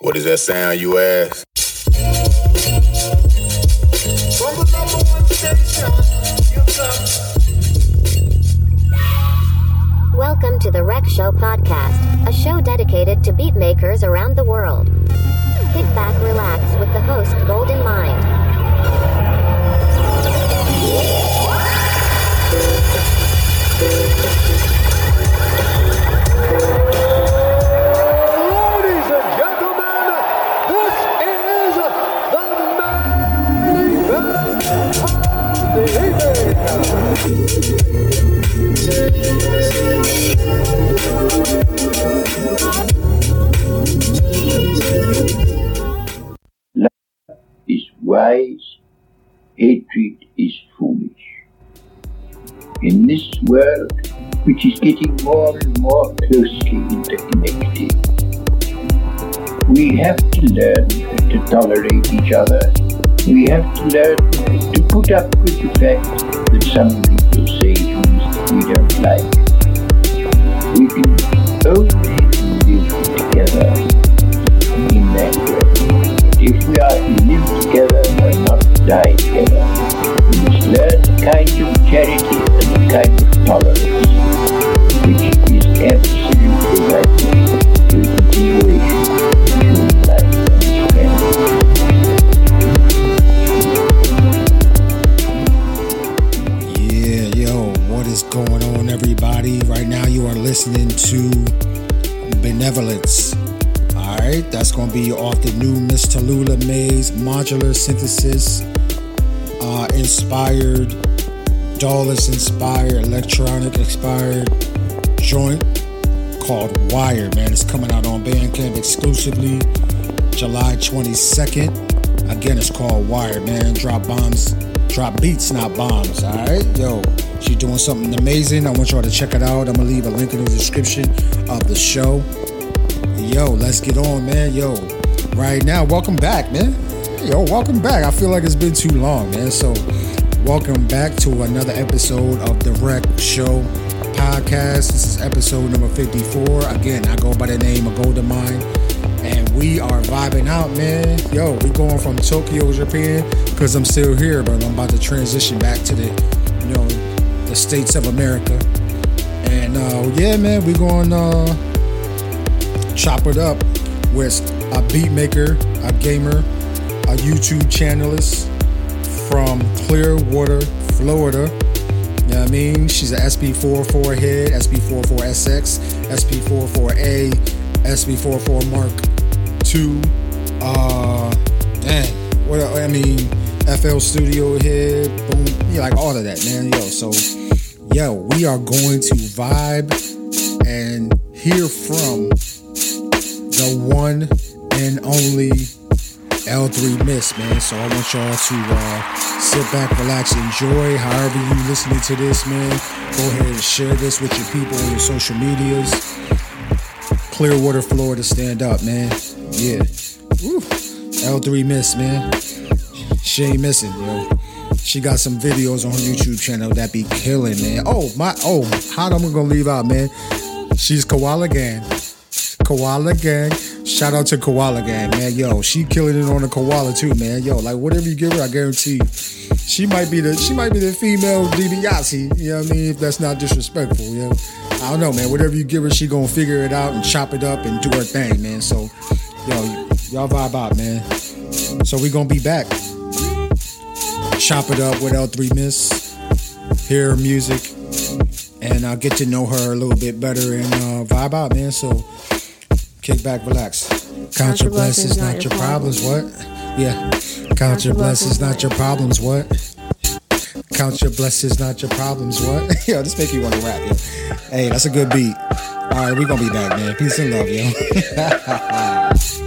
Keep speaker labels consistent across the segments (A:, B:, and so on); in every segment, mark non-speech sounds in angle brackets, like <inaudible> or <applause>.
A: What does that sound, you ask?
B: Welcome to the Rec Show podcast, a show dedicated to beat makers around the world. Kick back, relax with the host, Golden Mind.
C: Hatred is foolish. In this world, which is getting more and more closely interconnected, we have to learn to tolerate each other. We have to learn to put up with the fact that some people say things we don't like. We can only live together in that way. If we are to live together together, we must learn a kind of charity and a kind of tolerance, which is absolutely to the continuation of human life this planet.
D: Yeah, yo, what is going on, everybody? Right now, you are listening to Benevolence. All right, that's going to be off the new Miss Tallulah Mays modular synthesis, uh, inspired, Dawless inspired, electronic inspired joint called Wire, man. It's coming out on Bandcamp exclusively July 22nd. Again, it's called Wire, man. Drop bombs, drop beats, not bombs. All right, yo, she's doing something amazing. I want y'all to check it out. I'm gonna leave a link in the description of the show. Yo, let's get on, man. Yo, right now, welcome back, man. Yo, welcome back. I feel like it's been too long, man. So, welcome back to another episode of the Rec Show podcast. This is episode number 54. Again, I go by the name of Golden Mind and we are vibing out, man. Yo, we going from Tokyo, Japan, because I'm still here, but I'm about to transition back to the, you know, the states of America. And uh, yeah, man, we going uh, chop it up with a beat maker, a gamer, a YouTube channelist from Clearwater, Florida. You know what I mean? She's an SP404 head, SP404SX, SP404A, SP404 Mark II. Uh, dang, what I mean, FL Studio head, boom, yeah, like all of that, man. Yo, so yo, we are going to vibe and hear from the one and only L3 Miss, man. So I want y'all to uh, sit back, relax, enjoy. However you listening to this, man, go ahead and share this with your people on your social medias. Clearwater, Florida, stand up, man. Yeah. Woo. L3 Miss, man. She ain't missing. She got some videos on her YouTube channel that be killing, man. Oh, my, oh, how am I gonna leave out, man? She's Koala Gang. Koala Gang. Shout out to Koala Gang, man. Yo, she killing it on the koala too, man. Yo, like whatever you give her, I guarantee she might be the she might be the female DiBiase. You know what I mean? If that's not disrespectful, you know. I don't know, man. Whatever you give her, she gonna figure it out and chop it up and do her thing, man. So, yo, y'all vibe out, man. So we gonna be back. Chop it up with L3 Miss. Hear her music, and I'll get to know her a little bit better and uh, vibe out, man. So kick back, relax. Count your blessings, not your problems. What? Yeah. Count your blessings, not your problems. What? Count your blessings, not your problems. What? <laughs> yo, this make you want to rap, yo. Hey, that's a good beat. All right, we gonna be back, man. Peace and love, yo. <laughs>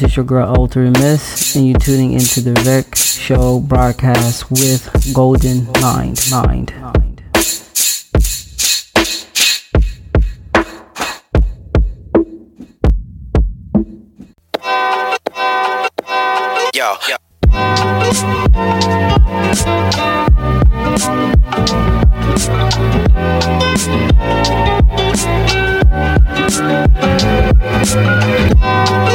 E: This is your girl L3 Miss, and you're tuning into the Rec Show broadcast with Golden Mind. Mind.
F: Yo, yo. Yo.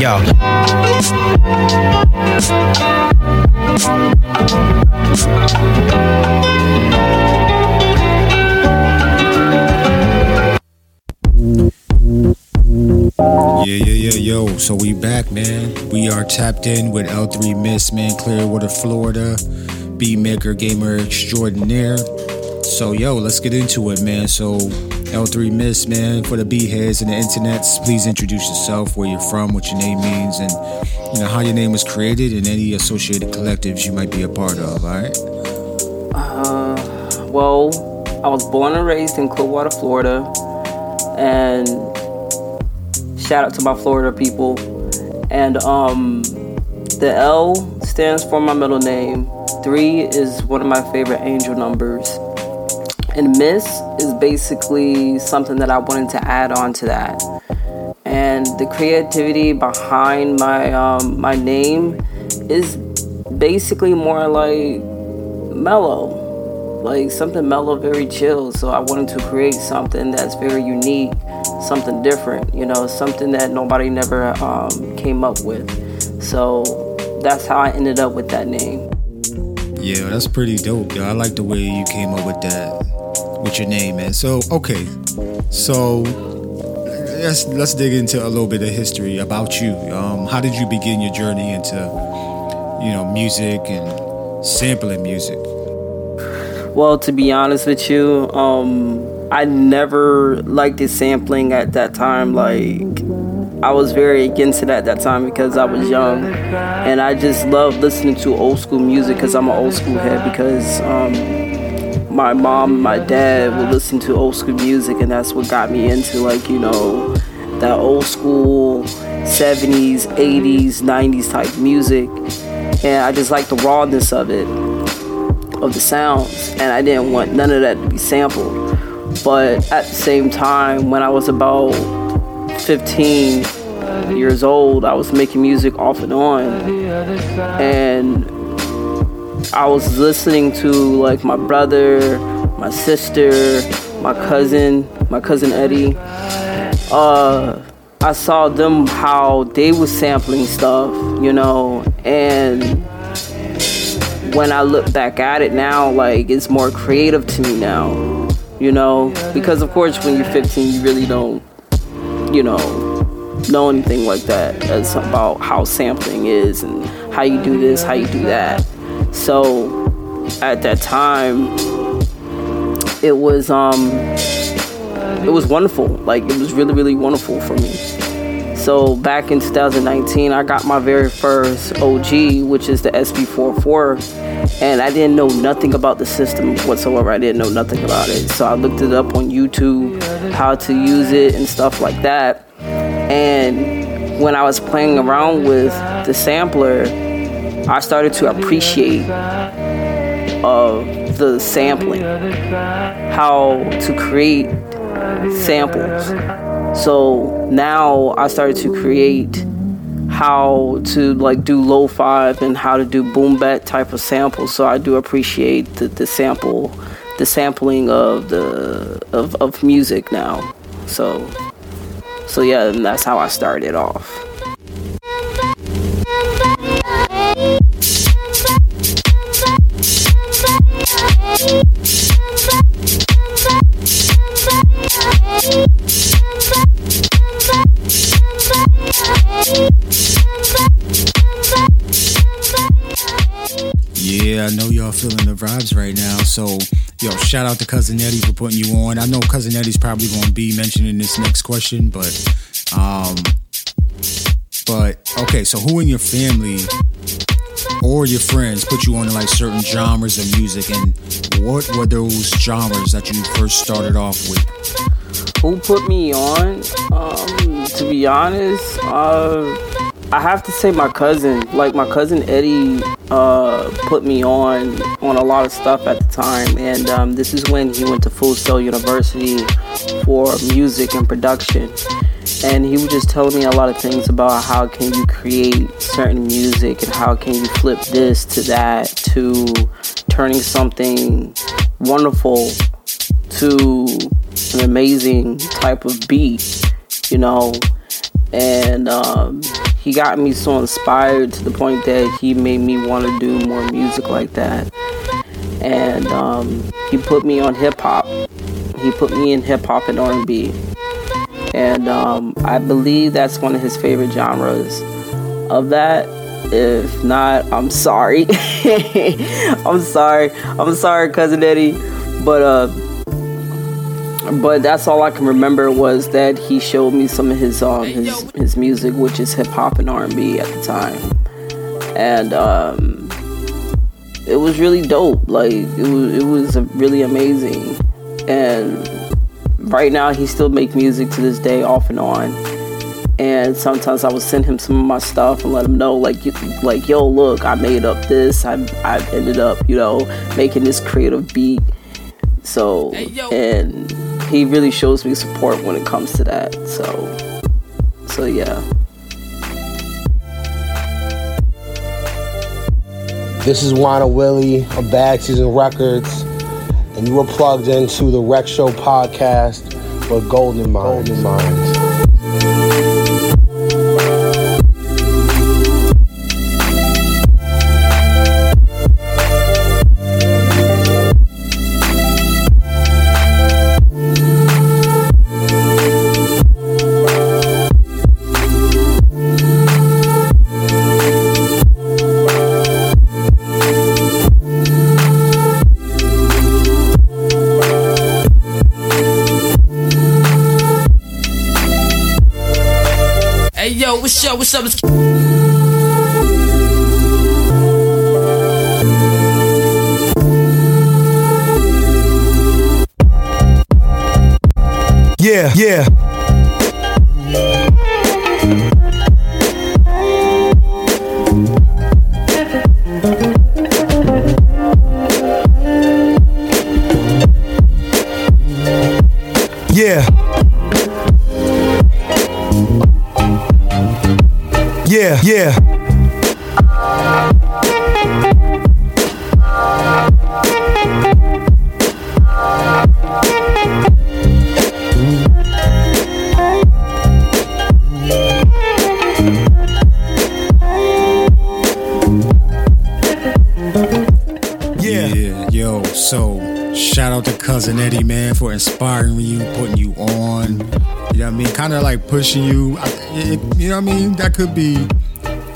F: Yo.
D: Yeah, yeah, yeah, yo. So we back, man. We are tapped in with L3 Miss, man, Clearwater, Florida, beat maker, gamer extraordinaire. So, yo, let's get into it, man. So, L3 Miss, man, for the B-heads and the internets, please introduce yourself, where you're from, what your name means, and you know how your name was created, and any associated collectives you might be a part of. All right.
E: Uh, well, I was born and raised in Clearwater, Florida, and shout out to my Florida people. And um, the L stands for my middle name. Three is one of my favorite angel numbers. And Miss is basically something that I wanted to add on to that. And the creativity behind my um, my name is basically more like mellow, like something mellow, very chill. So I wanted to create something that's very unique, something different, you know, something that nobody never um, came up with. So that's how I ended up with that name.
D: Yeah, that's pretty dope, yo. I like the way you came up with that, with your name, man. So, okay, so let's let's dig into a little bit of history about you. Um, how did you begin your journey into, you know, music and sampling music?
E: Well, to be honest with you, um, I never liked the sampling at that time. Like, I was very against it at that time because I was young, and I just loved listening to old school music because I'm an old school head. Because um, my mom, and my dad would listen to old school music, and that's what got me into like you know that old school 70s, 80s, 90s type music, and I just like the rawness of it of the sounds, and I didn't want none of that to be sampled. But at the same time, when I was about 15 years old, I was making music off and on, and I was listening to like my brother, my sister, my cousin, my cousin Eddie. Uh, I saw them how they was sampling stuff, you know, and when I look back at it now, like it's more creative to me now, you know, because of course when you're 15, you really don't, you know, know anything like that. It's about how sampling is and how you do this, how you do that. So at that time, it was um, it was wonderful. Like it was really, really wonderful for me. So back in 2019, I got my very first OG, which is the SP404, and I didn't know nothing about the system whatsoever. I didn't know nothing about it. So I looked it up on YouTube, how to use it and stuff like that. And when I was playing around with the sampler, I started to appreciate of the sampling, how to create samples. So now I started to create how to like do lo-fi and how to do boom bap type of samples. So I do appreciate the, the sample, the sampling of the of, of music now. So so yeah, and that's how I started off.
D: I know y'all feeling the vibes right now. So, yo, shout out to Cousin Eddie for putting you on. I know Cousin Eddie's probably going to be mentioning this next question, but, um, but okay. So, who in your family or your friends put you on to like certain genres of music, and what were those genres that you first started off with?
E: Who put me on? Um, to be honest, uh, I have to say my cousin. Like my cousin Eddie uh, put me on on a lot of stuff at the time, and um, this is when he went to Full Sail University for music and production. And he was just telling me a lot of things about how can you create certain music and how can you flip this to that to turning something wonderful to an amazing type of beat, you know. And um, he got me so inspired to the point that he made me want to do more music like that. And um, he put me on hip hop. He put me in hip hop and R&B. And um, I believe that's one of his favorite genres. Of that, if not, I'm sorry. <laughs> I'm sorry. I'm sorry, cousin Eddie. But uh, but that's all I can remember was that he showed me some of his um his his music, which is hip hop and R and B at the time, and um, it was really dope. Like it was it was really amazing, and right now he still make music to this day off and on. And sometimes I would send him some of my stuff and let him know, like, like, yo, look, I made up this. I, I ended up, you know, making this creative beat. So, and he really shows me support when it comes to that. So, so yeah.
F: This is Wanna Willie of Bad Season Records, and you are plugged into the Rec Show podcast with Golden Minds. Golden Minds.
G: Yo, what's up?
F: Yeah. Yeah. Yeah,
D: shout out to cousin Eddie, man, for inspiring you, putting you on. You know what I mean? Kind of like pushing you. You know what I mean? That could be.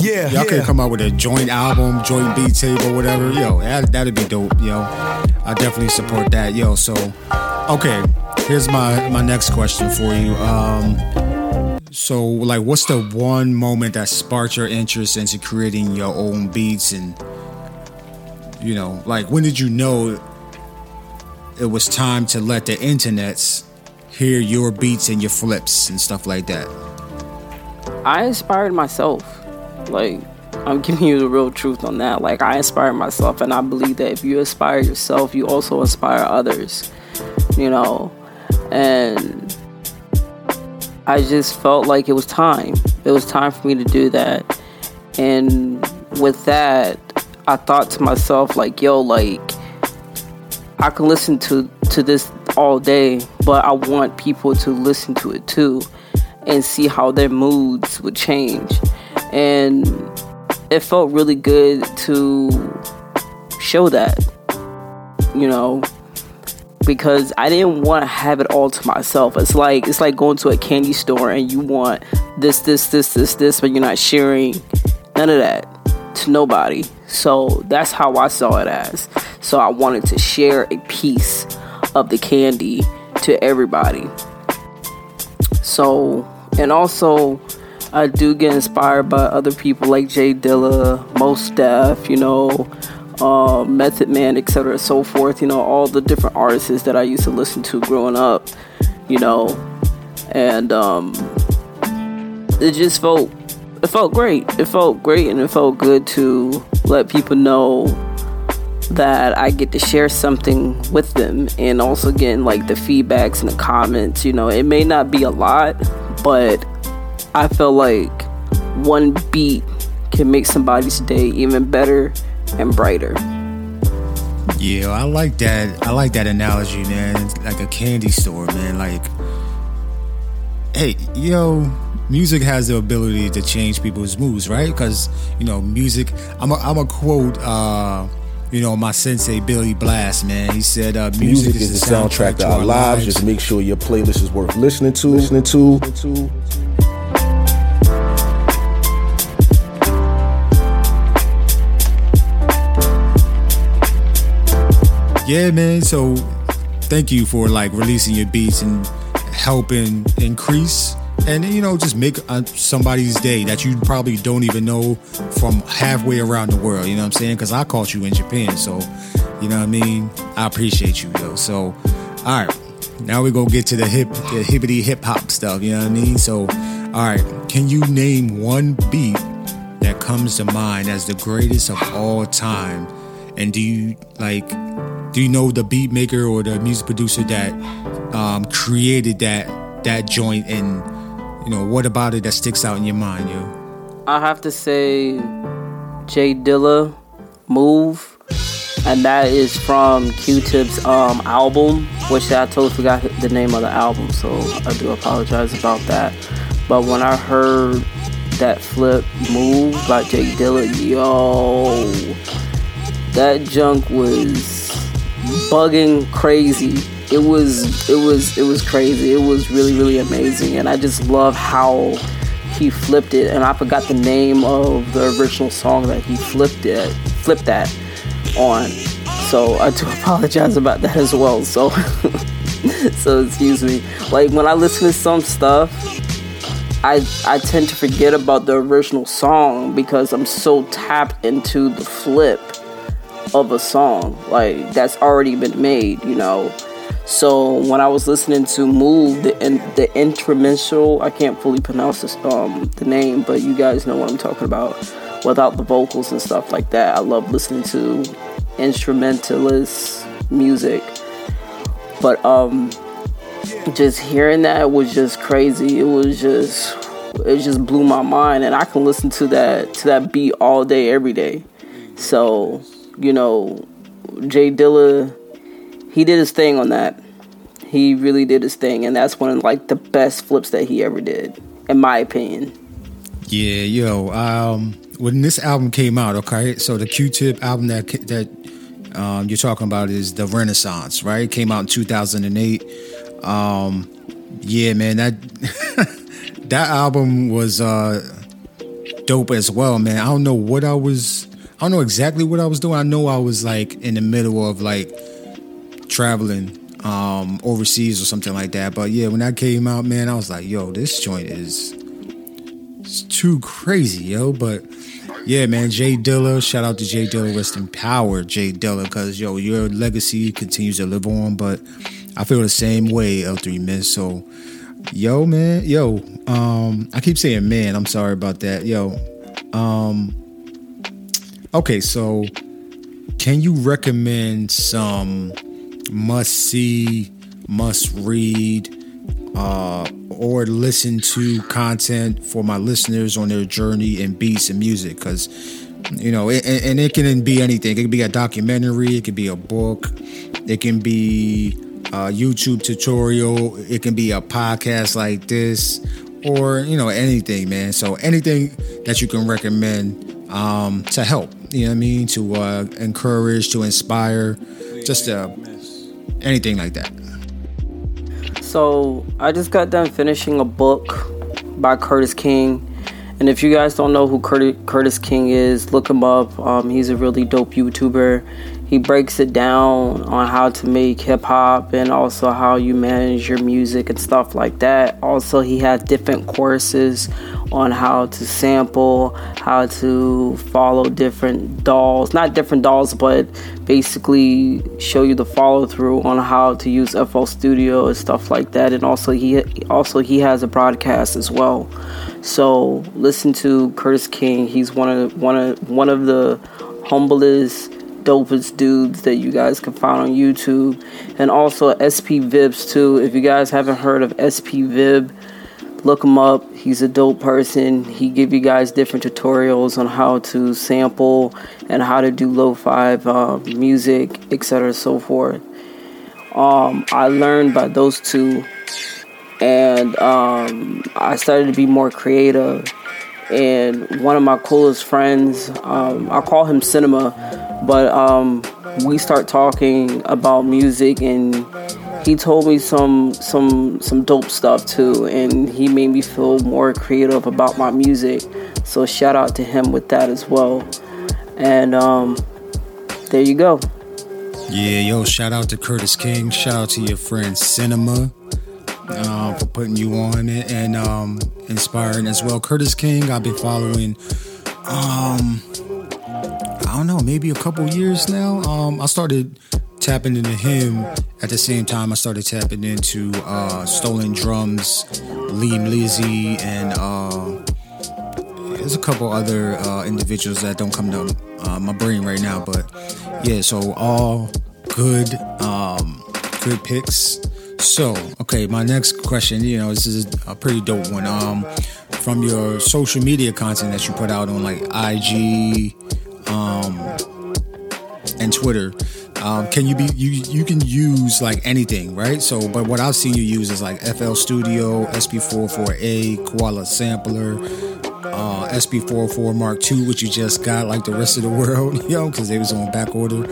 F: Yeah,
D: Y'all could come out with a joint album, joint beat tape or whatever. Yo, that, that'd be dope, yo. I definitely support that, yo. So, okay, here's my my next question for you. Um, so like, what's the one moment that sparked your interest into creating your own beats and you know, like when did you know it was time to let the internets hear your beats and your flips and stuff like that?
E: I inspired myself. Like, I'm giving you the real truth on that. Like, I inspire myself, and I believe that if you inspire yourself, you also inspire others. You know, and I just felt like it was time. It was time for me to do that. And with that, I thought to myself, like, yo, like, I can listen to, to this all day, but I want people to listen to it too and see how their moods would change. And it felt really good to show that, you know, because I didn't want to have it all to myself. It's like it's like going to a candy store and you want this, this, this, this, this, but you're not sharing none of that to nobody. So that's how I saw it as. So I wanted to share a piece of the candy to everybody. So and also I do get inspired by other people like J Dilla, Mos Def, you know, uh, Method Man, etc., and so forth. You know, all the different artists that I used to listen to growing up. You know, and um, it just felt it felt great. It felt great, and it felt good to let people know that I get to share something with them, and also getting like the feedbacks and the comments. You know, it may not be a lot, but I feel like one beat can make somebody's day even better and brighter.
D: Yeah, I like that. I like that analogy, man. It's like a candy store, man. Like, hey, yo, music has the ability to change people's moods, right? Because you know, music. I'm a, I'm a quote. Uh, you know, my sensei Billy Blast, man. He said, uh,
H: "Music, is, the soundtrack, to our lives. Just make sure your playlist is worth listening to. Listening to." Listening to.
D: Yeah, man. So thank you for like releasing your beats and helping increase and you know just make uh, somebody's day that you probably don't even know from halfway around the world. You know what I'm saying? Because I caught you in Japan, so you know what I mean. I appreciate you, yo. So, all right. Now we gonna get to the hip, the hippity hip hop stuff. You know what I mean? So, all right. Can you name one beat that comes to mind as the greatest of all time? And do you like? Do you know the beat maker or the music producer that um, created that that joint? And you know what about it that sticks out in your mind, yo?
E: I have to say, J Dilla, "Move," and that is from Q-Tip's um, album, which I totally forgot the name of the album, so I do apologize about that. But when I heard that flip "Move" by J Dilla, yo, that junk was bugging crazy. It was it was it was crazy. It was really really amazing, and I just love how he flipped it. And I forgot the name of the original song that he flipped it flipped that on. So I do <laughs> apologize about that as well. So <laughs> so excuse me. Like when I listen to some stuff, I I tend to forget about the original song because I'm so tapped into the flip of a song like that's already been made, you know. So when I was listening to "Move," the in, the instrumental, I can't fully pronounce this, um, the name, but you guys know what I'm talking about. Without the vocals and stuff like that, I love listening to instrumentalist music. But um, just hearing that was just crazy. It was just it just blew my mind, and I can listen to that to that beat all day, every day. So you know, J Dilla, he did his thing on that. He really did his thing, and that's one of like the best flips that he ever did, in my opinion.
D: Yeah, yo, um, when this album came out, okay, so the Q-Tip album that that um, you're talking about is the Renaissance, right? It came out in 2008. Um, yeah, man, that <laughs> that album was uh, dope as well, man. I don't know what I was I don't know exactly what I was doing. I know I was like in the middle of like traveling um overseas or something like that. But yeah, when that came out, man, I was like, yo, this joint is it's too crazy, yo. But yeah, man, J Dilla, shout out to J Dilla, rest in power, J Dilla, because yo, your legacy continues to live on. But I feel the same way, L3 man. So yo, man, yo, um, I keep saying man, I'm sorry about that. Yo, um Okay, so can you recommend some must see, must read uh, or listen to content for my listeners on their journey in beats and music? Because you know it, and it can be anything. It can be a documentary it can be a book it can be a youtube tutorial it can be a podcast like this or you know anything man. So anything that you can recommend um, to help you know what i mean to uh, encourage to inspire just uh, anything like that
E: so I just got done finishing a book by Curtis King. And if you guys don't know who Curtis King is, look him up. Um, he's a really dope YouTuber. He breaks it down on how to make hip hop and also how you manage your music and stuff like that. Also, he has different courses on how to sample, how to follow different dolls, not different dolls, but basically show you the follow through on how to use FL Studio and stuff like that. And also he also he has a broadcast as well. So listen to Curtis King. He's one of one of one of the humblest dopest dudes that you guys can find on YouTube. And also SP Vidz too. If you guys haven't heard of SP Vid, look him up. He's a dope person. He give you guys different tutorials on how to sample and how to do lo-fi uh, music etc so forth. Um, i learned by those two. And um, i started to be more creative and one of my coolest friends um, i call him cinema but um, we start talking about music and he told me some some some dope stuff too and he made me feel more creative about my music. So shout out to him with that as well. And um there you go.
D: Yeah yo shout out to curtis king. Shout out to your friend cinema uh, for putting you on it and um inspiring as well curtis king i've been following um i don't know maybe a couple years now um i started tapping into him at the same time I started tapping into uh, Stolen Drums, Liam Lizzy, and uh, there's a couple other uh, individuals that don't come to uh, my brain right now. But yeah, so all good, um, good picks. So okay, my next question, you know, this is a pretty dope one. Um, from your social media content that you put out on like IG, um, and Twitter um, can you be you you can use like anything, right? So, but what I've seen you use is like FL Studio, SP404A, Koala Sampler, uh, SP404 Mark II, which you just got like the rest of the world, <laughs> you know, because they was on back order.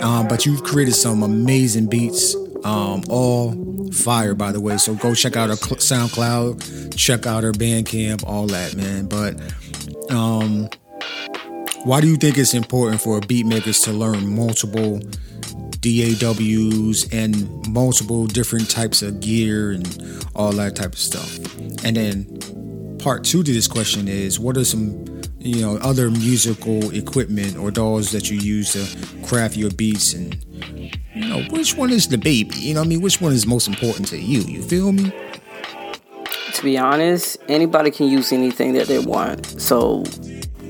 D: Um, but you've created some amazing beats, um, all fire, by the way. So go check out our SoundCloud, check out our Bandcamp, all that, man. But um, why do you think it's important for beatmakers to learn multiple DAWs and multiple different types of gear and all that type of stuff? And then part two to this question is what are some you know other musical equipment or DAWs that you use to craft your beats and you know which one is the baby? You know i mean? Which one is most important to you? You feel me?
E: To be honest anybody can use anything that they want. So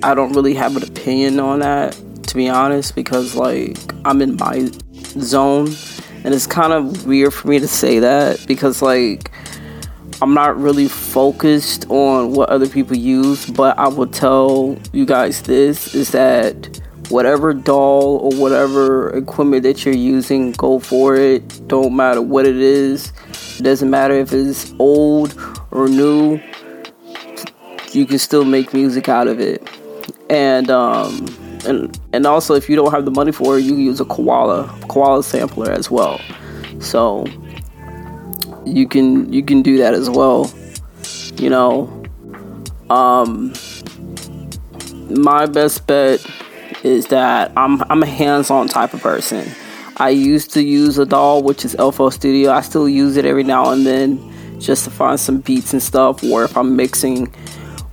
E: I don't really have an opinion on that, to be honest, because like I'm in my zone, and it's kind of weird for me to say that because like I'm not really focused on what other people use, but I will tell you guys this is that whatever DAW or whatever equipment that you're using, go for it. Don't matter what it is. It doesn't matter if it's old or new. You can still make music out of it and um, and and also if you don't have the money for it, you use a koala koala sampler as well. So you can you can do that as well. You know, um, my best bet is that I'm I'm a hands-on type of person. I used to use a DAW, which is FL Studio. I still use it every now and then just to find some beats and stuff, or if I'm mixing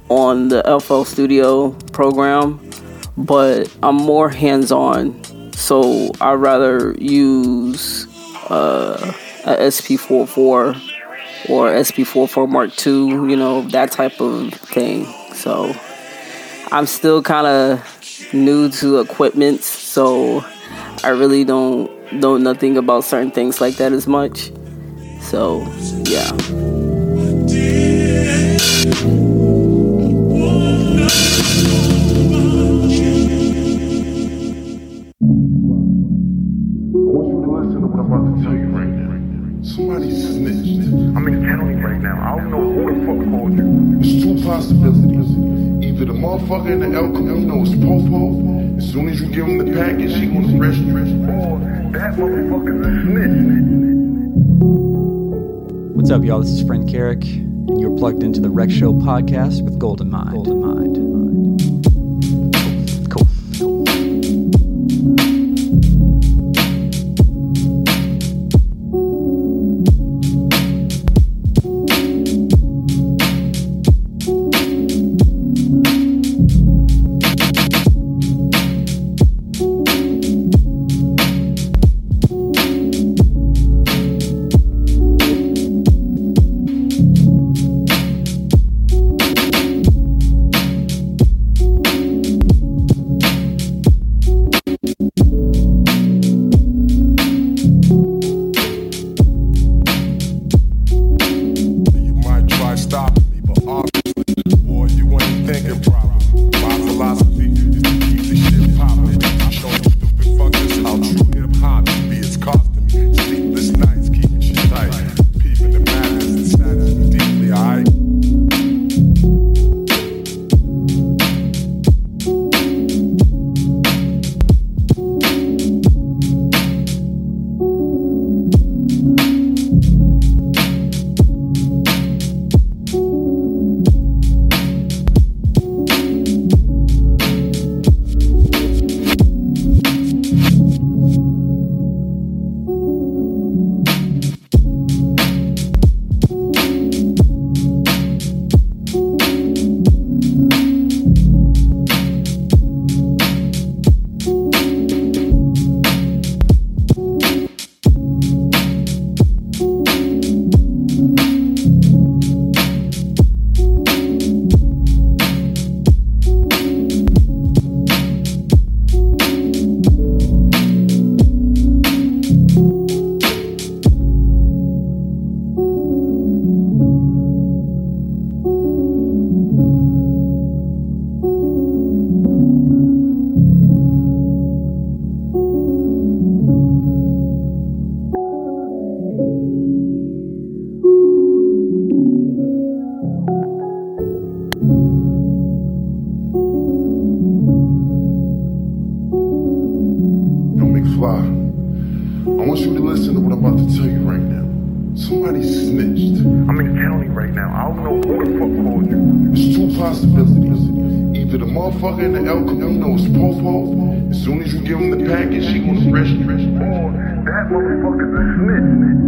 E: on the FL Studio program, but I'm more hands on. So I'd rather use uh, a SP404 or SP404 Mark II, you know, that type of thing. So I'm still kind of new to equipment, so I really don't know nothing about certain things like that as much. So yeah.
I: I'm in right now. I don't know who the fuck called you. There's two possibilities. Either the motherfucker in the El Camino is Popo. As soon as you give him the package, he gonna arrest you. Or that motherfucker's a snitch.
J: What's up, y'all? This is Friend Carrick, and you're plugged into the Rec Show podcast with Golden Mind. Golden Mind.
I: Tell you right now. Somebody snitched. I'm in county right now. I don't know who the fuck called you. There's two possibilities. Either the motherfucker in the El Camino is Popo. As soon as you give him the package, he gonna arrest you. Or that motherfucker's a snitch.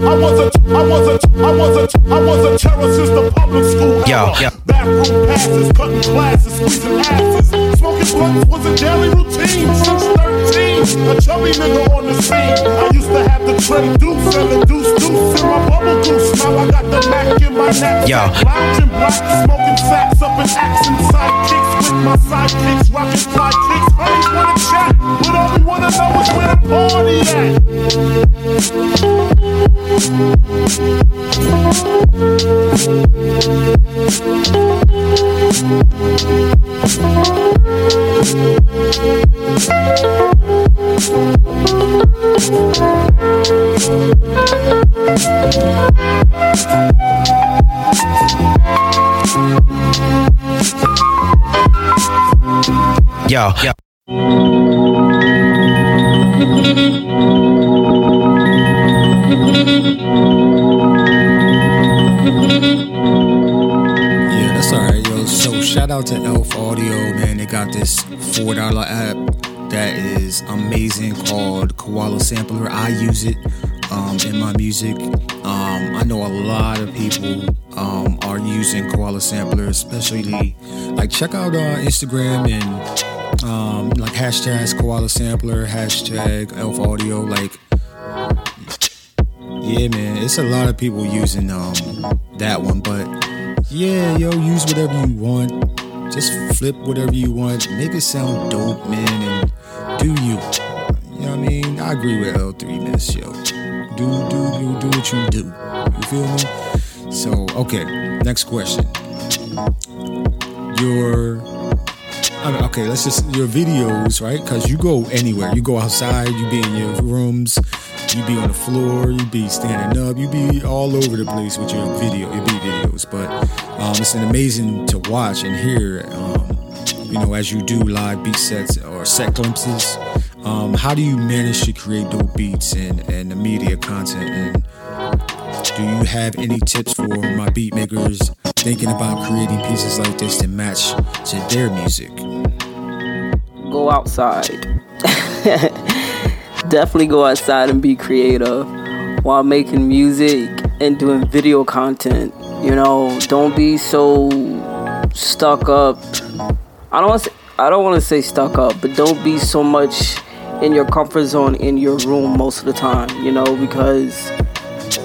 K: I was a, I was a, I was a, I was a terror since the public school.
L: Yo, yo.
K: Bathroom passes, cutting classes, squeezing asses. Blunts was a daily routine since 13. A chubby nigga on the scene. I used to have the tray deuce and the deuce deuce in my bubble goose. Now I got the Mac in my knapsack.
L: Yo.
K: Lounging black, smoking sacks up in action sidekicks with my sidekicks, rocking fly kicks. Honeys wanna chat, but all we wanna know is where the party at.
L: Yo, yo.
D: Yeah, that's all right, yo. So shout out to Elf Audio, man. They got this four dollar called Koala Sampler. I use it um, in my music. Um, I know a lot of people um, are using Koala Sampler, especially like check out uh, Instagram and um, like hashtags Koala Sampler, hashtag Elf Audio, like. Yeah, man, it's a lot of people using um that one, but yeah, yo, use whatever you want. Just flip whatever you want. Make it sound dope, man. And I agree with L3 Miss, yo. Do do do do what you do. You feel me? So okay, next question. Your I mean, okay, let's just your videos, right? Because you go anywhere. You go outside. You be in your rooms. You be on the floor. You be standing up. You be all over the place with your video, your beat videos. But um, it's an amazing to watch and hear. Um, you know, as you do live beat sets or set glimpses. Um, how do you manage to create dope beats and, and the media content? And do you have any tips for my beat makers thinking about creating pieces like this to match to their music?
E: Go outside. <laughs> Definitely go outside and be creative while making music and doing video content. You know, don't be so stuck up. I don't say, I don't want to say stuck up, but don't be so much in your comfort zone in your room most of the time, you know, because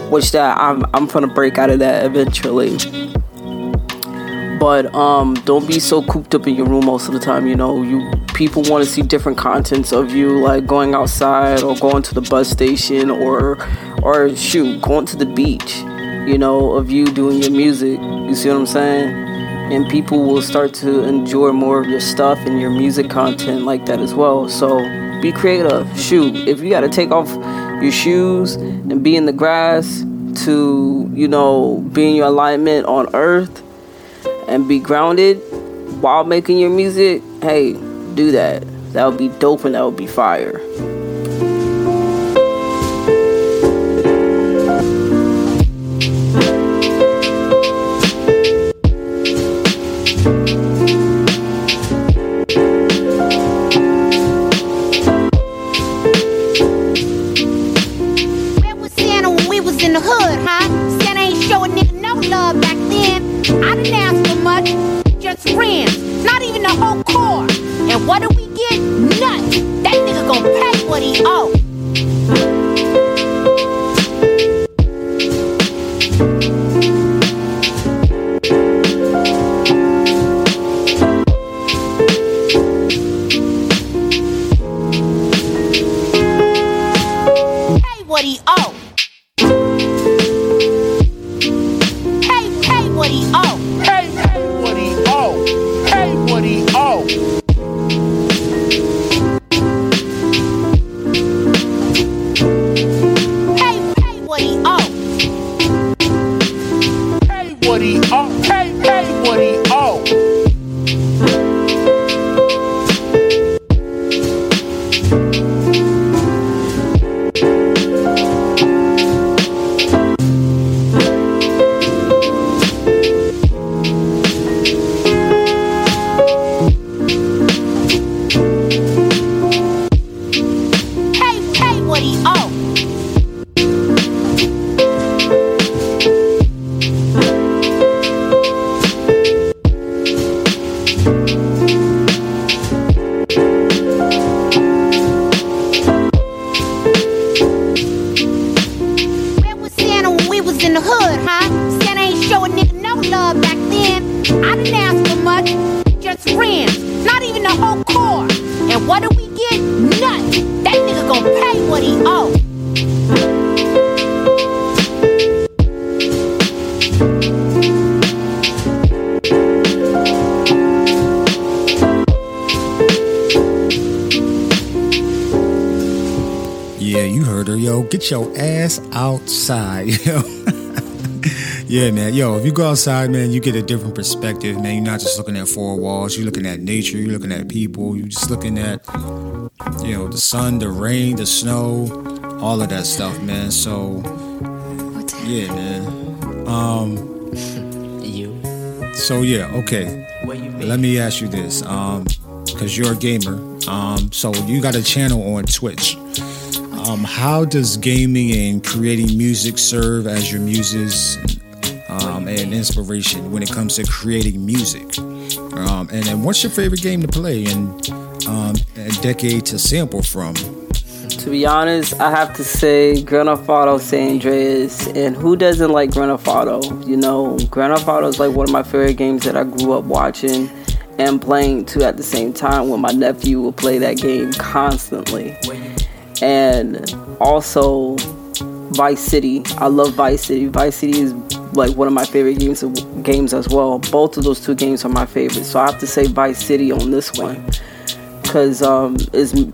E: which that I'm I'm gonna break out of that eventually. But um, don't be so cooped up in your room most of the time. You know, you people want to see different contents of you, like going outside or going to the bus station or or shoot, going to the beach. You know, of you doing your music. You see what I'm saying? And people will start to enjoy more of your stuff and your music content like that as well. So be creative. Shoot, if you got to take off your shoes and be in the grass to, you know, be in your alignment on earth and be grounded while making your music, hey, do that. That would be dope and that would be fire.
D: Your outside, <laughs> yo. yeah, man. Yo, if you go outside, man, you get a different perspective, man. You're not just looking at four walls. You're looking at nature. You're looking at people. You're just looking at, you know, the sun, the rain, the snow, all of that stuff, man. So, yeah, man. Um,
M: you.
D: So yeah, okay. Let me ask you this, um, because you're a gamer. Um, so you got a channel on Twitch. How does gaming and creating music serve as your muses um, and inspiration when it comes to creating music? Um, and then, what's your favorite game to play and um, a decade to sample from?
E: To be honest, I have to say Grand Theft Auto San Andreas. And who doesn't like Grand Theft Auto? You know, Grand Theft Auto is like one of my favorite games that I grew up watching and playing too at the same time when my nephew would play that game constantly. And also Vice City. I love Vice City. Vice City is like one of my favorite games games as well. Both of those two games are my favorite. So I have to say Vice City on this one because um, it's in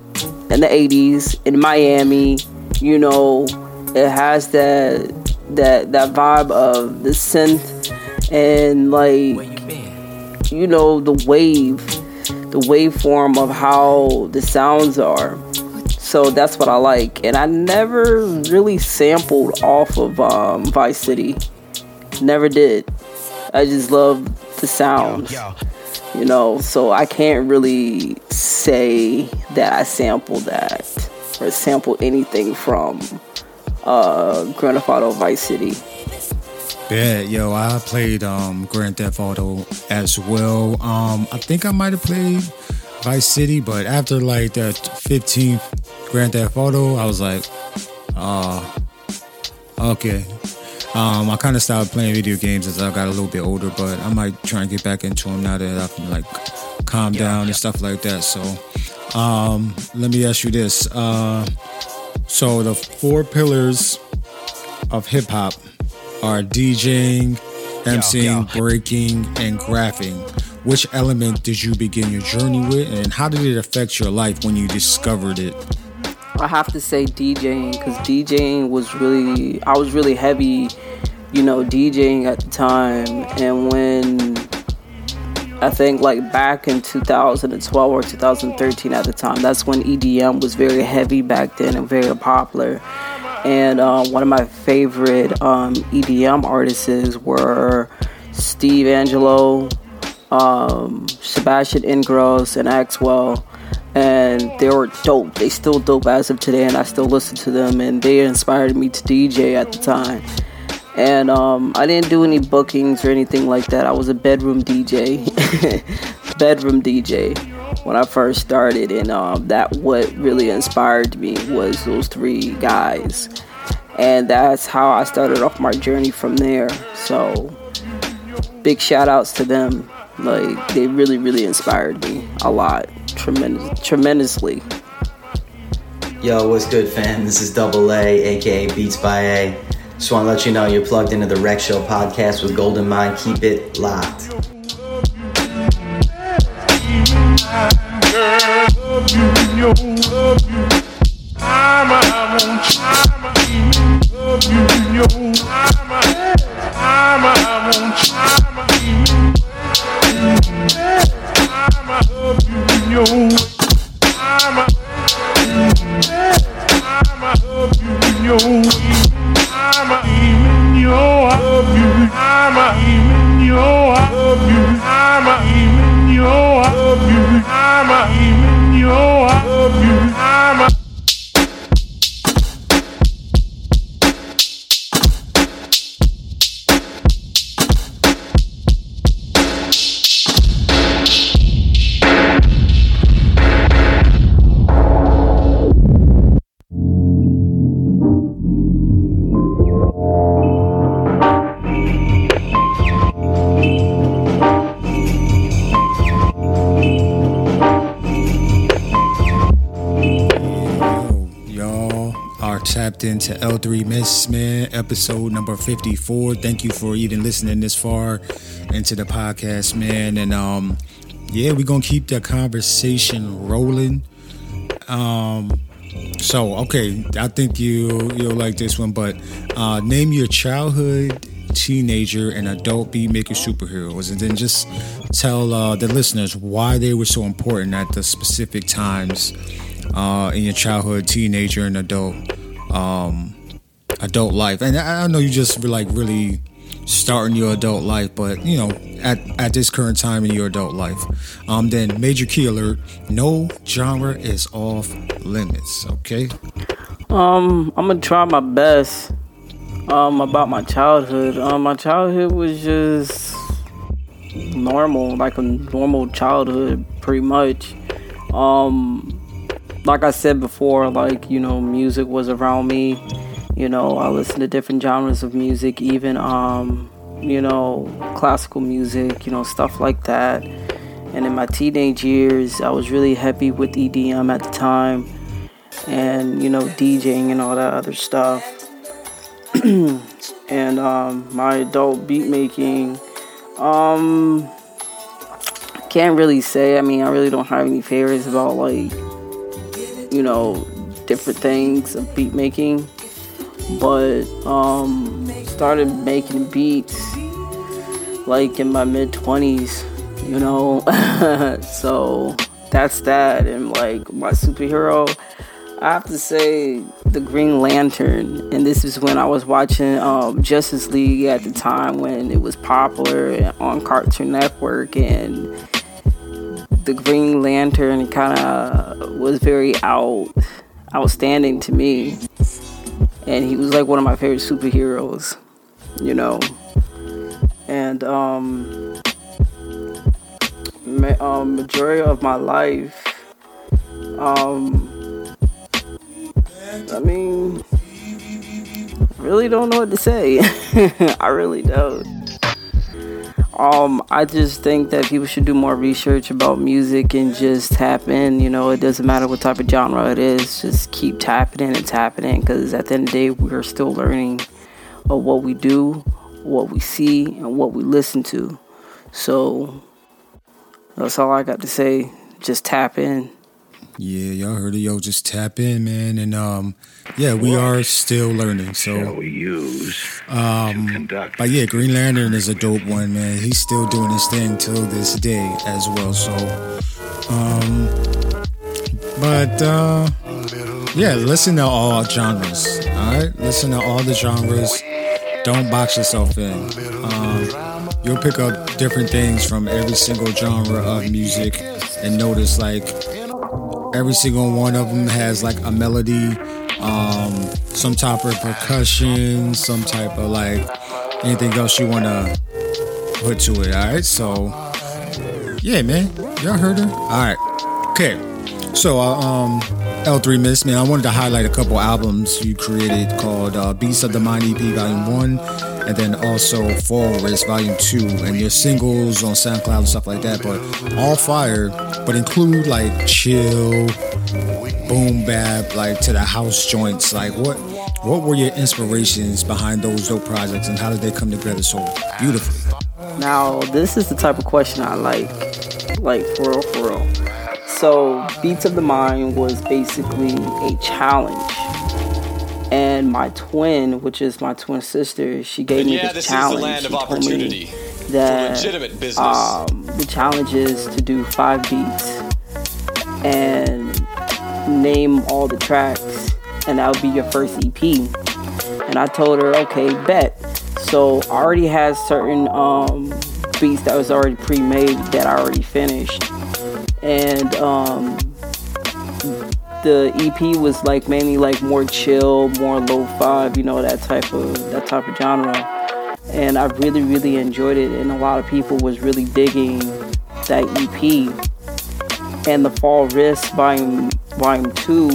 E: the 80s in Miami. You know, it has that that that vibe of the synth and like you know the wave, the waveform of how the sounds are. So that's what I like, and I never really sampled off of um, Vice City. Never did. I just love the sounds you know? So i can't really say that i sampled that or sample anything from uh grand theft auto vice city.
D: Yeah yo i played um grand theft auto as well. Um i think i might have played vice city but after like the 15th grand theft auto i was like uh okay um, I kind of stopped playing video games as I got a little bit older, but I might try and get back into them now that I've like calmed down and stuff like that. So, um, let me ask you this: uh, so the four pillars of hip hop are DJing, MCing, breaking, and graphing. Which element did you begin your journey with, and how did it affect your life when you discovered it?
E: I have to say DJing because DJing was really I was really heavy, you know, DJing at the time, and when I think like back in 2012 or 2013 at the time, that's when EDM was very heavy back then and very popular. And uh, one of my favorite um, EDM artists were Steve Angello, um, Sebastian Ingrosso, and Axwell and they were dope. They still dope as of today, and I still listen to them. And they inspired me to DJ at the time. And um, I didn't do any bookings or anything like that. I was a bedroom DJ, <laughs> bedroom DJ when I first started, and um, that what really inspired me was those three guys, and that's how I started off my journey from there. So, big shout outs to them. Like they really, really inspired me a lot tremendous, tremendously.
M: Yo, what's good, fam? This is Double A, aka Beats by A. Just want to let you know you're plugged into the Rec Show podcast with Golden Mind. Keep it locked.
K: yo. I'm a, I'm a you, yo. I'm a even yo, I love you. I'm a even yo,
D: tapped into L3 Miss Man, episode number 54. Thank you for even listening this far into the podcast, man. And um, yeah, we're gonna keep the conversation rolling. Um, so okay, I think you you'll like this one, but uh, name your childhood teenager and adult beat maker superheroes and then just tell uh, the listeners why they were so important at the specific times uh, in your childhood teenager and adult um, adult life. And I, know you just like really starting your adult life, but you know, at, at this current time in your adult life. Um, then major key alert, no genre is off limits, okay?
E: Um, I'm gonna try my best. Um, about my childhood. Um, my childhood was just normal, like a normal childhood, pretty much. Um, like I said before, like, you know, music was around me. You know, I listened to different genres of music, even, um, you know, classical music, you know, stuff like that. And in my teenage years, I was really heavy with EDM at the time. and you know DJing and all that other stuff. <clears throat> and um, my adult beat making, um, can't really say. I mean, I really don't have any favorites about like you know different things of beat making, but um, started making beats like in my mid twenties. You know, <laughs> so that's that. And like my superhero, I have to say the Green Lantern. And this is when I was watching um, Justice League at the time when it was popular on Cartoon Network. And the Green Lantern kind of was very out outstanding to me. And he was like one of my favorite superheroes, you know. And um ma- um, majority of my life. Um, I mean, really don't know what to say. <laughs> I really don't. Um, I just think that people should do more research about music and just tap in. You know, it doesn't matter what type of genre it is, just keep tapping in and tapping in because at the end of the day, we're still learning of what we do, what we see, and what we listen to. So, that's all I got to say. Just tap in.
D: Yeah, y'all heard it. Yo, just tap in, man. And um, yeah, we are still learning. So we use um, but yeah, Green Lantern is a dope one, man. He's still doing his thing till this day as well. So, um, but uh, yeah, listen to all genres. All right, listen to all the genres. Don't box yourself in. Um, you'll pick up different things from every single genre of music, and notice like every single one of them has like a melody, um, some type of percussion, some type of like anything else you want to put to it. All right, so yeah, man, y'all heard her. All right, okay. So, uh, um, L3 Miss, man, I wanted to highlight a couple albums you created called uh, of the Mind EP Volume 1 and then also Fall Risk Volume 2 and your singles on SoundCloud and stuff like that. But all fire, but include like chill, boom bap, like to the house joints. Like what what were your inspirations behind those dope projects and how did they come together so beautifully?
E: Now, this is the type of question I like. Like for real, for real. So, Beats of the Mind was basically a challenge. And my twin, which is my twin sister, she gave
N: And
E: me
N: yeah,
E: this
N: this is the
E: challenge.
N: land
E: she
N: of opportunity
E: that
N: legitimate business.
E: Um, the challenge is to do five beats and name all the tracks, and that would be your first EP. And I told her, okay, bet. So I already had certain um, beats that was already pre-made that I already finished, and um, the EP was like mainly like more chill, more lo-fi, you know, that type of that type of genre. And I really, really enjoyed it, and a lot of people was really digging that EP. And the Fall Risk Volume Volume Two,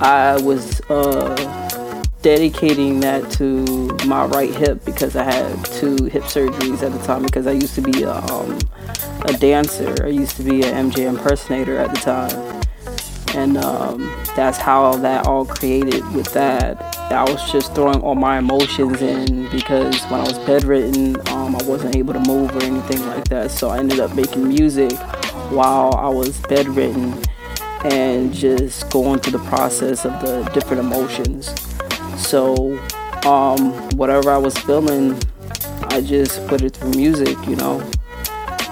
E: I was uh, dedicating that to my right hip because I had two hip surgeries at the time because I used to be um, a dancer. I used to be an MJ impersonator at the time. And um, that's how that all created with that. I was just throwing all my emotions in because when I was bedridden, um, I wasn't able to move or anything like that. So I ended up making music while I was bedridden and just going through the process of the different emotions. So, um, whatever I was feeling, I just put it through music, you know.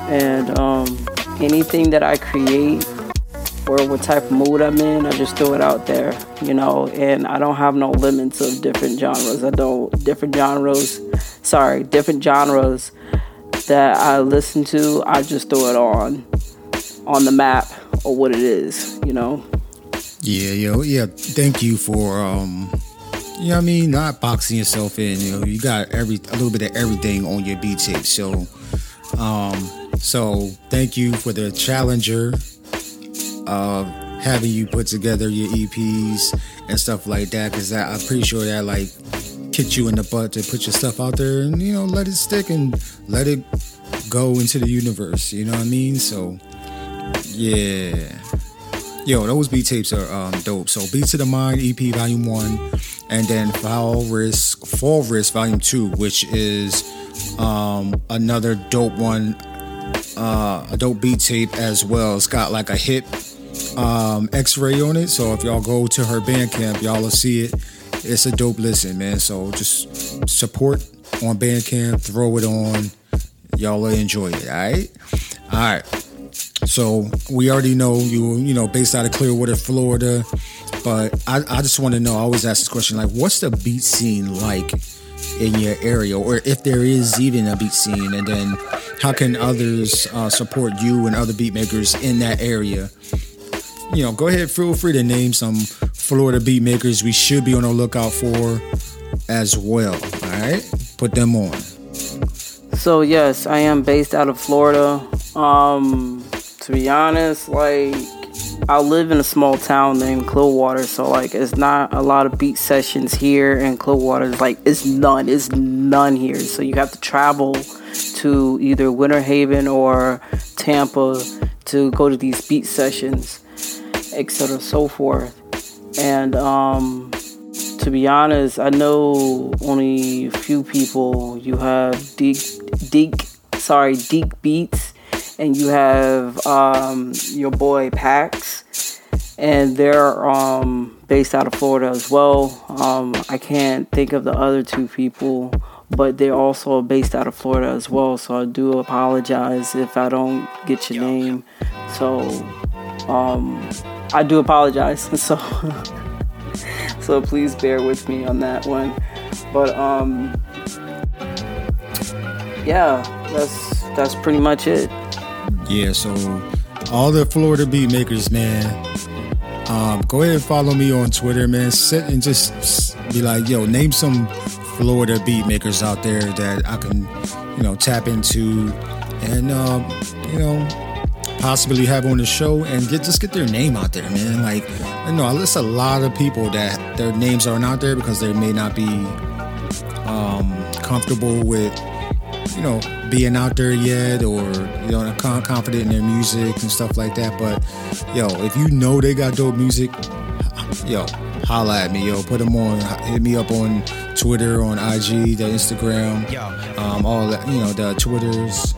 E: And um, anything that I create or what type of mood I'm in, I just throw it out there, you know. And I don't have no limits of different genres. I don't different genres. Sorry, different genres that I listen to. I just throw it on on the map or what it is, you know.
D: Yeah, yo, yeah. Thank you for um you know what I mean, not boxing yourself in. You know, you got every a little bit of everything on your beat tape. So um so thank you for the challenger of having you put together your EPs and stuff like that because I'm pretty sure that like kicked you in the butt to put your stuff out there and you know let it stick and let it go into the universe you know what I mean? So yeah. Yo, those beat tapes are um, dope. So Beats of the Mind EP Volume 1 and then Fall Risk Fall Risk Volume 2, which is um, another dope one, uh, a dope beat tape as well. It's got like a hip um, X-ray on it. So if y'all go to her Bandcamp, y'all will see it. It's a dope listen, man. So just support on Bandcamp, throw it on. Y'all will enjoy it. All right, all right. So we already know you, you know, based out of Clearwater, Florida. But I, I just want to know. I always ask this question: like, what's the beat scene like in your area, or if there is even a beat scene, and then how can others uh, support you and other beatmakers in that area? You know, go ahead, feel free to name some Florida beatmakers we should be on the lookout for as well. All right, put them on.
E: So yes, I am based out of Florida. Um, to be honest, like I live in a small town named Clearwater, so like it's not a lot of beat sessions here in Clearwater. It's like it's none, it's none here. So you have to travel to either Winter Haven or Tampa to go to these beat sessions, etc. so forth. And um to be honest, I know only a few people. You have Deek Deek sorry, Deek Beats and you have um, your boy Pax, and they're um, based out of Florida as well. Um, I can't think of the other two people, but they're also based out of Florida as well. So I do apologize if I don't get your name. So um, I do apologize. <laughs> So so please bear with me on that one. But um, yeah, that's that's pretty much it.
D: Yeah, so all the Florida beat makers, man, um, go ahead and follow me on Twitter, man. Sit and just be like, yo, name some Florida beat makers out there that I can, you know, tap into and, um, you know, possibly have on the show and get just get their name out there, man. Like, you know, there's a lot of people that their names aren't out there because they may not be um, comfortable with, you know, being out there yet or you know confident in their music and stuff like that but yo if you know they got dope music yo holla at me yo put them on hit me up on twitter on ig the instagram um, all that you know the twitters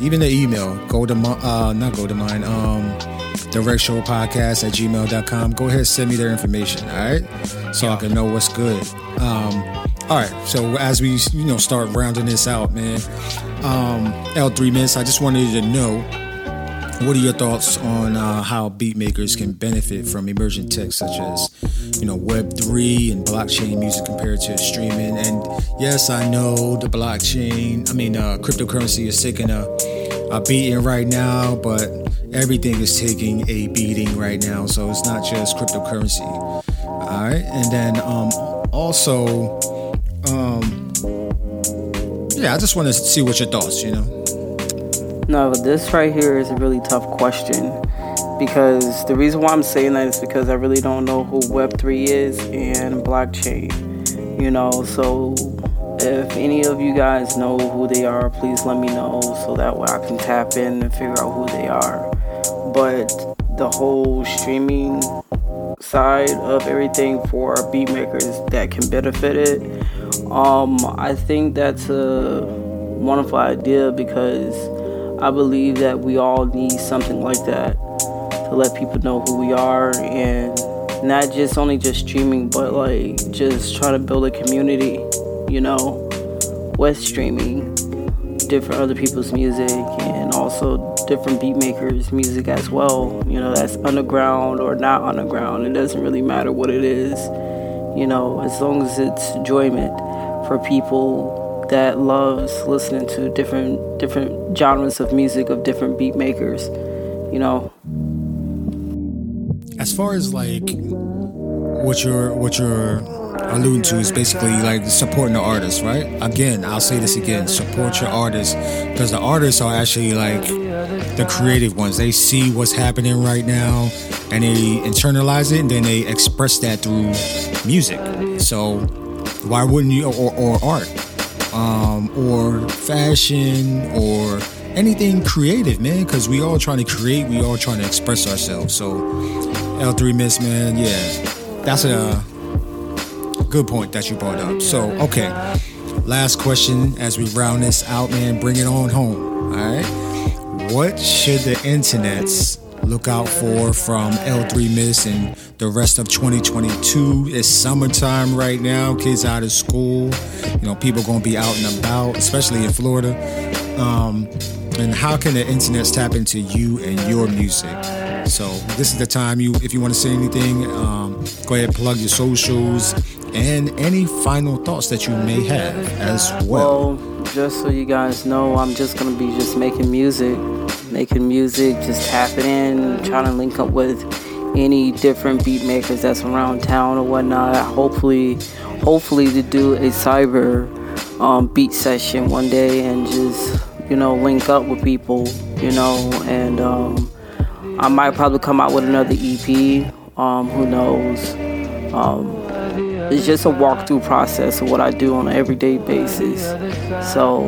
D: even the email go to uh not go to mine um the Rec Show Podcast at gmail.com. Go ahead send me their information, all right? So I can know what's good. Um, all right, so as we you know start rounding this out, man, um, L3 Miss, I just wanted you to know what are your thoughts on uh, how beat makers can benefit from emerging tech such as you know Web three and blockchain music compared to streaming? And yes, I know the blockchain, I mean uh, cryptocurrency is taking a a beating right now, but everything is taking a beating right now. So it's not just cryptocurrency. All right, and then um, also um, yeah, I just want to see what your thoughts, you know.
E: No, this right here is a really tough question because the reason why I'm saying that is because I really don't know who Web3 is and blockchain. You know, so if any of you guys know who they are, please let me know so that way I can tap in and figure out who they are. But the whole streaming side of everything for beat makers that can benefit it um, I think that's a wonderful idea because I believe that we all need something like that to let people know who we are and not just only just streaming, but like just trying to build a community, you know, with streaming different other people's music and also different beat makers' music as well. You know, that's underground or not underground. It doesn't really matter what it is, you know, as long as it's enjoyment for people that loves listening to different different genres of music of different beat makers you know?
D: As far as like what you're what you're alluding to is basically like supporting the artist right? Again i'll say this again support your artists because the artists are actually like the creative ones. They see what's happening right now and they internalize it and then they express that through music. So why wouldn't you or, or art um, or fashion or anything creative, man, because we all trying to create, we all trying to express ourselves. So, L3 Miss, man, yeah, that's a good point that you brought up. So, okay, last question as we round this out, man, bring it on home. All right, what should the internets look out for from L3 Miss and the rest of 2022. It's summertime right now, kids out of school. You know, people gonna be out and about, especially in Florida. Um, and how can the internet tap into you and your music? So this is the time you, if you want to say anything, um, go ahead plug your socials and any final thoughts that you may have as well.
E: Well, just so you guys know, I'm just gonna be just making music, making music, just tapping in, trying to link up with any different beat makers that's around town or whatnot. Hopefully, hopefully to do a cyber um, beat session one day and just you know link up with people, you know, and um, I might probably come out with another EP. Um, who knows? Um, it's just a walkthrough process of what I do on an everyday basis. So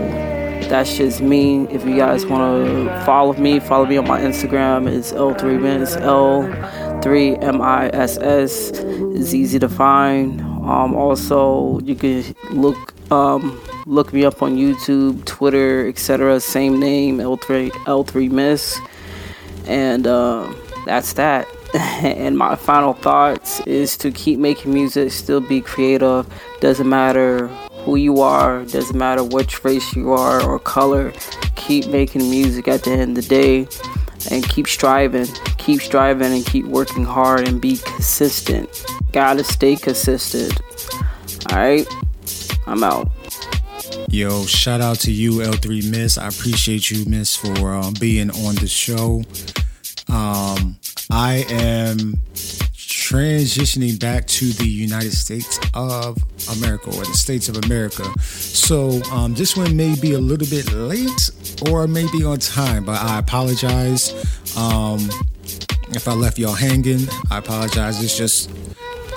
E: that's just me. If you guys want to follow me, follow me on my Instagram. It's L3Miss, L3MISS. It's easy to find. Um, also, you can look um, look me up on YouTube, Twitter, etc. Same name, L3 L3Miss, and uh, that's that. <laughs> and my final thoughts is to keep making music, still be creative. Doesn't matter who you are, doesn't matter which race you are or color. Keep making music at the end of the day and keep striving. Keep striving and keep working hard and be consistent. Gotta stay consistent. Alright? I'm out.
D: Yo, shout out to you, L3 Miss. I appreciate you, Miss, for um, being on the show. Um, I am transitioning back to the United States of America or the States of America. So um, this one may be a little bit late or maybe on time, but I apologize. Um, if I left y'all hanging, I apologize. It's just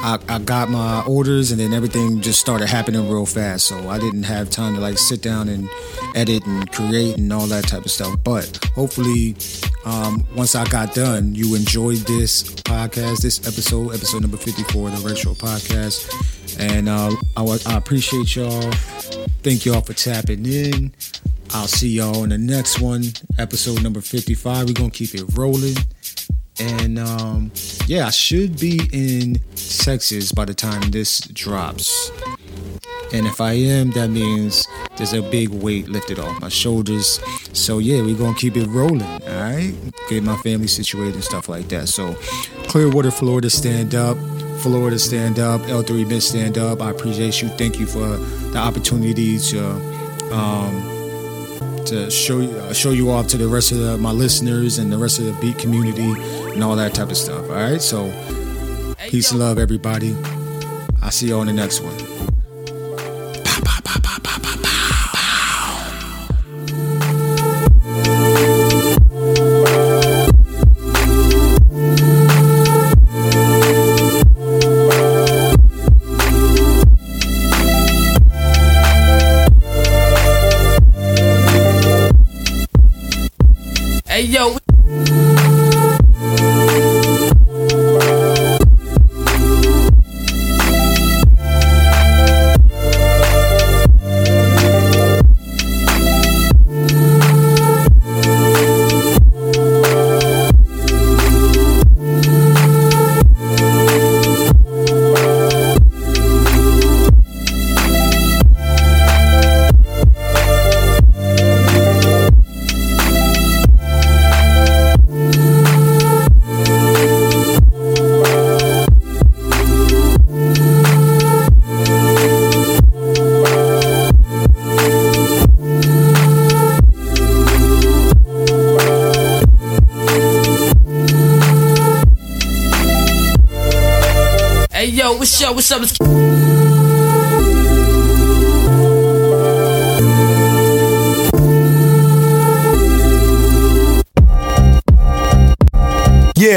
D: I, I, got my orders and then everything just started happening real fast. So I didn't have time to like sit down and edit and create and all that type of stuff. But hopefully, um, once I got done, you enjoyed this podcast, this episode, episode number 54 of the Show podcast. And uh, I, I appreciate y'all. Thank y'all for tapping in. I'll see y'all in the next one, episode number 55. We're going to keep it rolling. And um, yeah, I should be in Texas by the time this drops. And if I am, that means there's a big weight lifted off my shoulders. So yeah, we're gonna keep it rolling, alright? Get my family situated and stuff like that. So Clearwater, Florida, stand up. Florida, stand up. L3 Miss, stand up. I appreciate you. Thank you for the opportunity to um, to show you uh, show you off to the rest of the, my listeners and the rest of the beat community and all that type of stuff. All right, so peace and love, everybody. I'll see you on the next one.
G: Yo.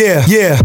N: yeah, yeah.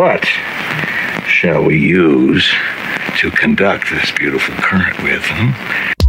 O: what shall we use to conduct this beautiful current with? Hmm?